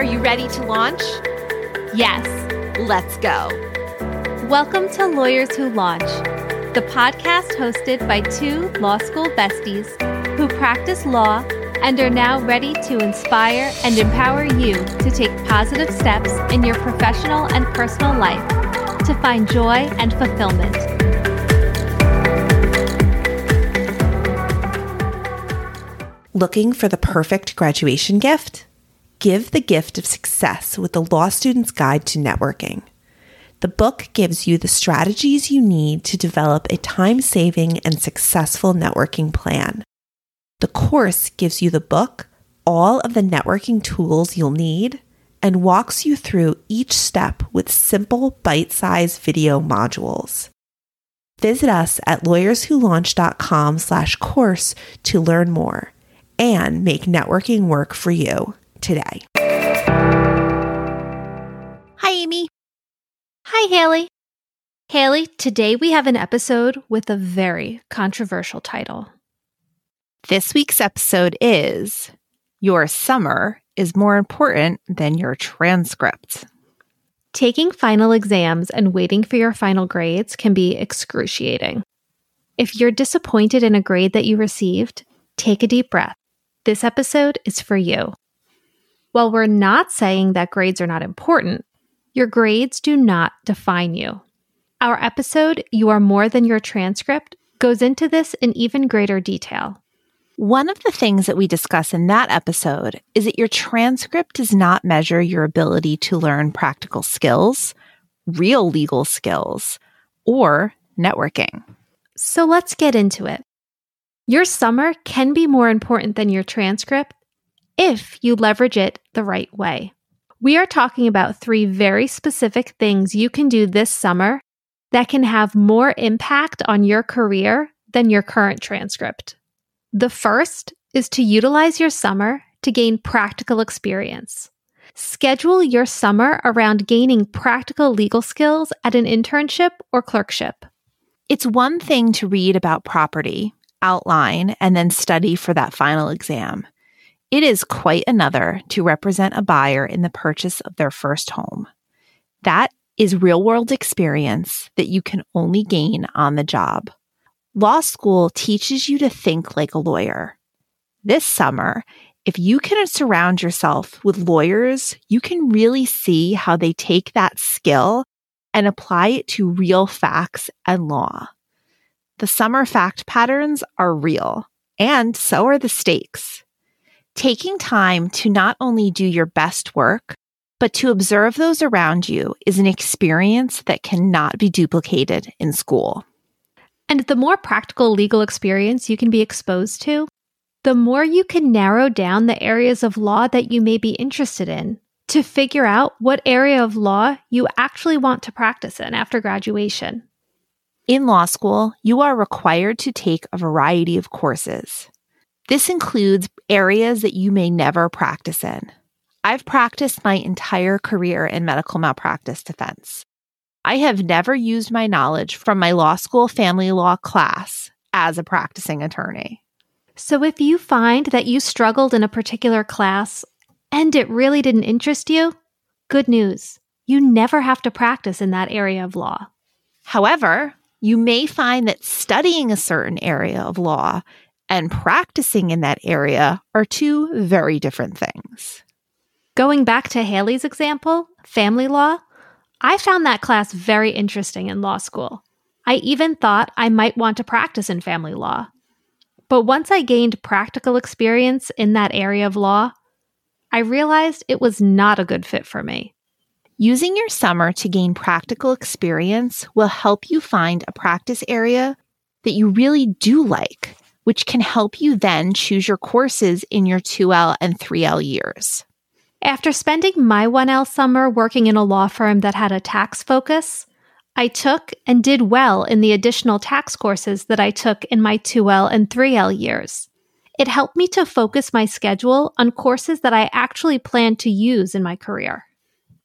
Are you ready to launch? Yes. Let's go. Welcome to Lawyers Who Launch, the podcast hosted by two law school besties who practice law and are now ready to inspire and empower you to take positive steps in your professional and personal life to find joy and fulfillment. Looking for the perfect graduation gift? Give the gift of success with the Law Student's Guide to Networking. The book gives you the strategies you need to develop a time saving and successful networking plan. The course gives you the book, all of the networking tools you'll need, and walks you through each step with simple bite sized video modules. Visit us at lawyerswholaunch.com slash course to learn more and make networking work for you today. Hi, Amy. Hi, Haley. Haley, today we have an episode with a very controversial title. This week's episode is Your Summer is More Important Than Your Transcript. Taking final exams and waiting for your final grades can be excruciating. If you're disappointed in a grade that you received, take a deep breath. This episode is for you. While we're not saying that grades are not important, your grades do not define you. Our episode, You Are More Than Your Transcript, goes into this in even greater detail. One of the things that we discuss in that episode is that your transcript does not measure your ability to learn practical skills, real legal skills, or networking. So let's get into it. Your summer can be more important than your transcript if you leverage it the right way. We are talking about three very specific things you can do this summer that can have more impact on your career than your current transcript. The first is to utilize your summer to gain practical experience. Schedule your summer around gaining practical legal skills at an internship or clerkship. It's one thing to read about property, outline, and then study for that final exam. It is quite another to represent a buyer in the purchase of their first home. That is real world experience that you can only gain on the job. Law school teaches you to think like a lawyer. This summer, if you can surround yourself with lawyers, you can really see how they take that skill and apply it to real facts and law. The summer fact patterns are real, and so are the stakes taking time to not only do your best work, but to observe those around you is an experience that cannot be duplicated in school. And the more practical legal experience you can be exposed to, the more you can narrow down the areas of law that you may be interested in to figure out what area of law you actually want to practice in after graduation. In law school, you are required to take a variety of courses. This includes areas that you may never practice in. I've practiced my entire career in medical malpractice defense. I have never used my knowledge from my law school family law class as a practicing attorney. So, if you find that you struggled in a particular class and it really didn't interest you, good news. You never have to practice in that area of law. However, you may find that studying a certain area of law and practicing in that area are two very different things. Going back to Haley's example, family law, I found that class very interesting in law school. I even thought I might want to practice in family law. But once I gained practical experience in that area of law, I realized it was not a good fit for me. Using your summer to gain practical experience will help you find a practice area that you really do like which can help you then choose your courses in your 2L and 3L years. After spending my 1L summer working in a law firm that had a tax focus, I took and did well in the additional tax courses that I took in my 2L and 3L years. It helped me to focus my schedule on courses that I actually plan to use in my career.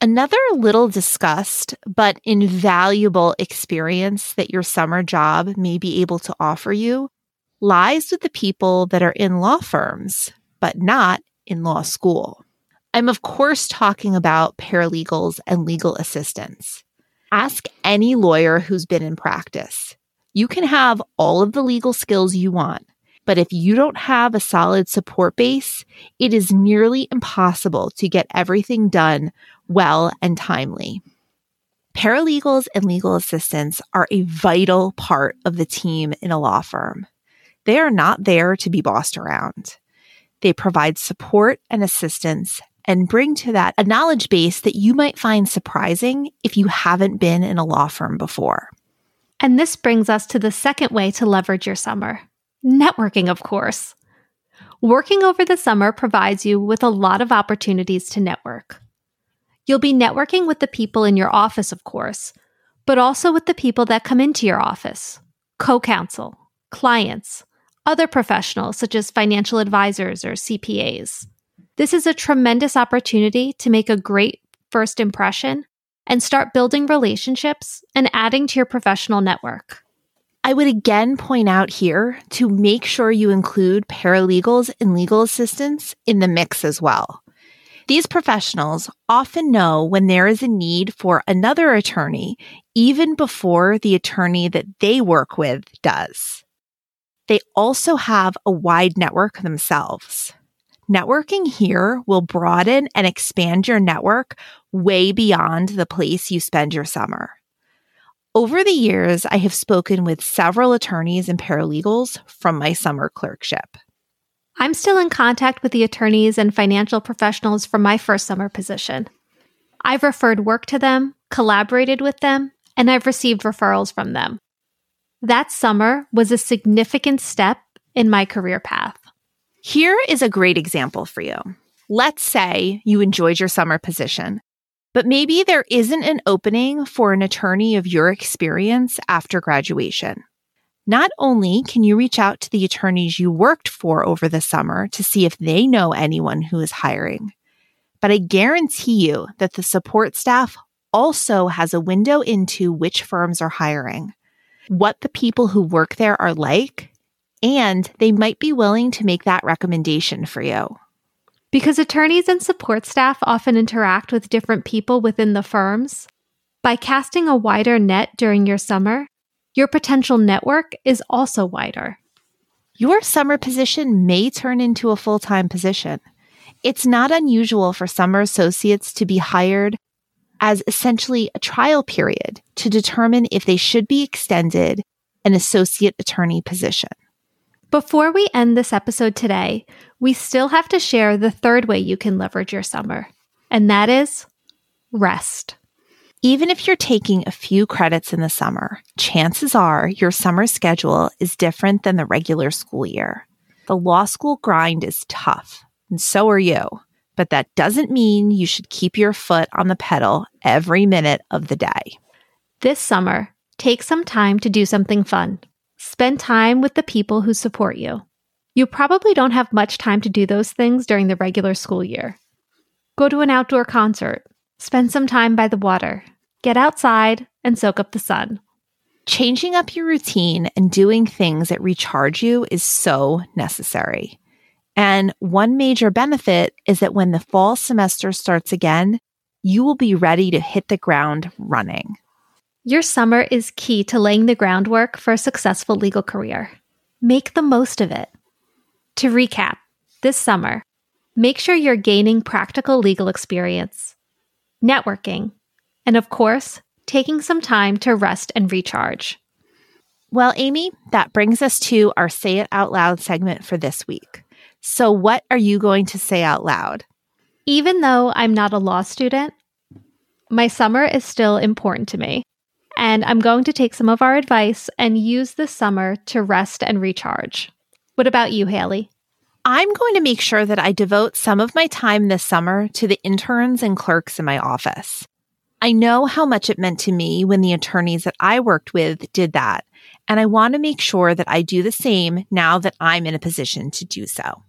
Another little discussed but invaluable experience that your summer job may be able to offer you lies with the people that are in law firms, but not in law school. I'm, of course, talking about paralegals and legal assistants. Ask any lawyer who's been in practice. You can have all of the legal skills you want, but if you don't have a solid support base, it is nearly impossible to get everything done well and timely. Paralegals and legal assistants are a vital part of the team in a law firm. They are not there to be bossed around. They provide support and assistance and bring to that a knowledge base that you might find surprising if you haven't been in a law firm before. And this brings us to the second way to leverage your summer networking, of course. Working over the summer provides you with a lot of opportunities to network. You'll be networking with the people in your office, of course, but also with the people that come into your office co counsel, clients, other professionals such as financial advisors or CPAs. This is a tremendous opportunity to make a great first impression and start building relationships and adding to your professional network. I would again point out here to make sure you include paralegals and legal assistants in the mix as well. These professionals often know when there is a need for another attorney even before the attorney that they work with does. They also have a wide network themselves. Networking here will broaden and expand your network way beyond the place you spend your summer. Over the years, I have spoken with several attorneys and paralegals from my summer clerkship. I'm still in contact with the attorneys and financial professionals from my first summer position. I've referred work to them, collaborated with them, and I've received referrals from them. That summer was a significant step in my career path. Here is a great example for you. Let's say you enjoyed your summer position, but maybe there isn't an opening for an attorney of your experience after graduation. Not only can you reach out to the attorneys you worked for over the summer to see if they know anyone who is hiring, but I guarantee you that the support staff also has a window into which firms are hiring, what the people who work there are like, and they might be willing to make that recommendation for you. Because attorneys and support staff often interact with different people within the firms, by casting a wider net during your summer, your potential network is also wider. Your summer position may turn into a full time position. It's not unusual for summer associates to be hired as essentially a trial period to determine if they should be extended an associate attorney position. Before we end this episode today, we still have to share the third way you can leverage your summer, and that is rest. Even if you're taking a few credits in the summer, chances are your summer schedule is different than the regular school year. The law school grind is tough, and so are you. But that doesn't mean you should keep your foot on the pedal every minute of the day. This summer, take some time to do something fun. Spend time with the people who support you. You probably don't have much time to do those things during the regular school year. Go to an outdoor concert, spend some time by the water, get outside, and soak up the sun. Changing up your routine and doing things that recharge you is so necessary. And one major benefit is that when the fall semester starts again, you will be ready to hit the ground running. Your summer is key to laying the groundwork for a successful legal career. Make the most of it. To recap, this summer, make sure you're gaining practical legal experience, networking, and of course, taking some time to rest and recharge. Well, Amy, that brings us to our Say It Out Loud segment for this week. So, what are you going to say out loud? Even though I'm not a law student, my summer is still important to me. And I'm going to take some of our advice and use this summer to rest and recharge. What about you, Haley? I'm going to make sure that I devote some of my time this summer to the interns and clerks in my office. I know how much it meant to me when the attorneys that I worked with did that, and I want to make sure that I do the same now that I'm in a position to do so.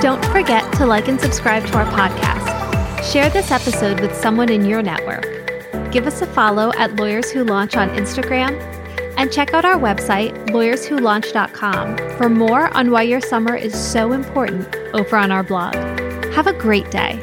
Don't forget to like and subscribe to our podcast. Share this episode with someone in your network give us a follow at Lawyers Who Launch on Instagram, and check out our website, lawyerswholaunch.com, for more on why your summer is so important over on our blog. Have a great day.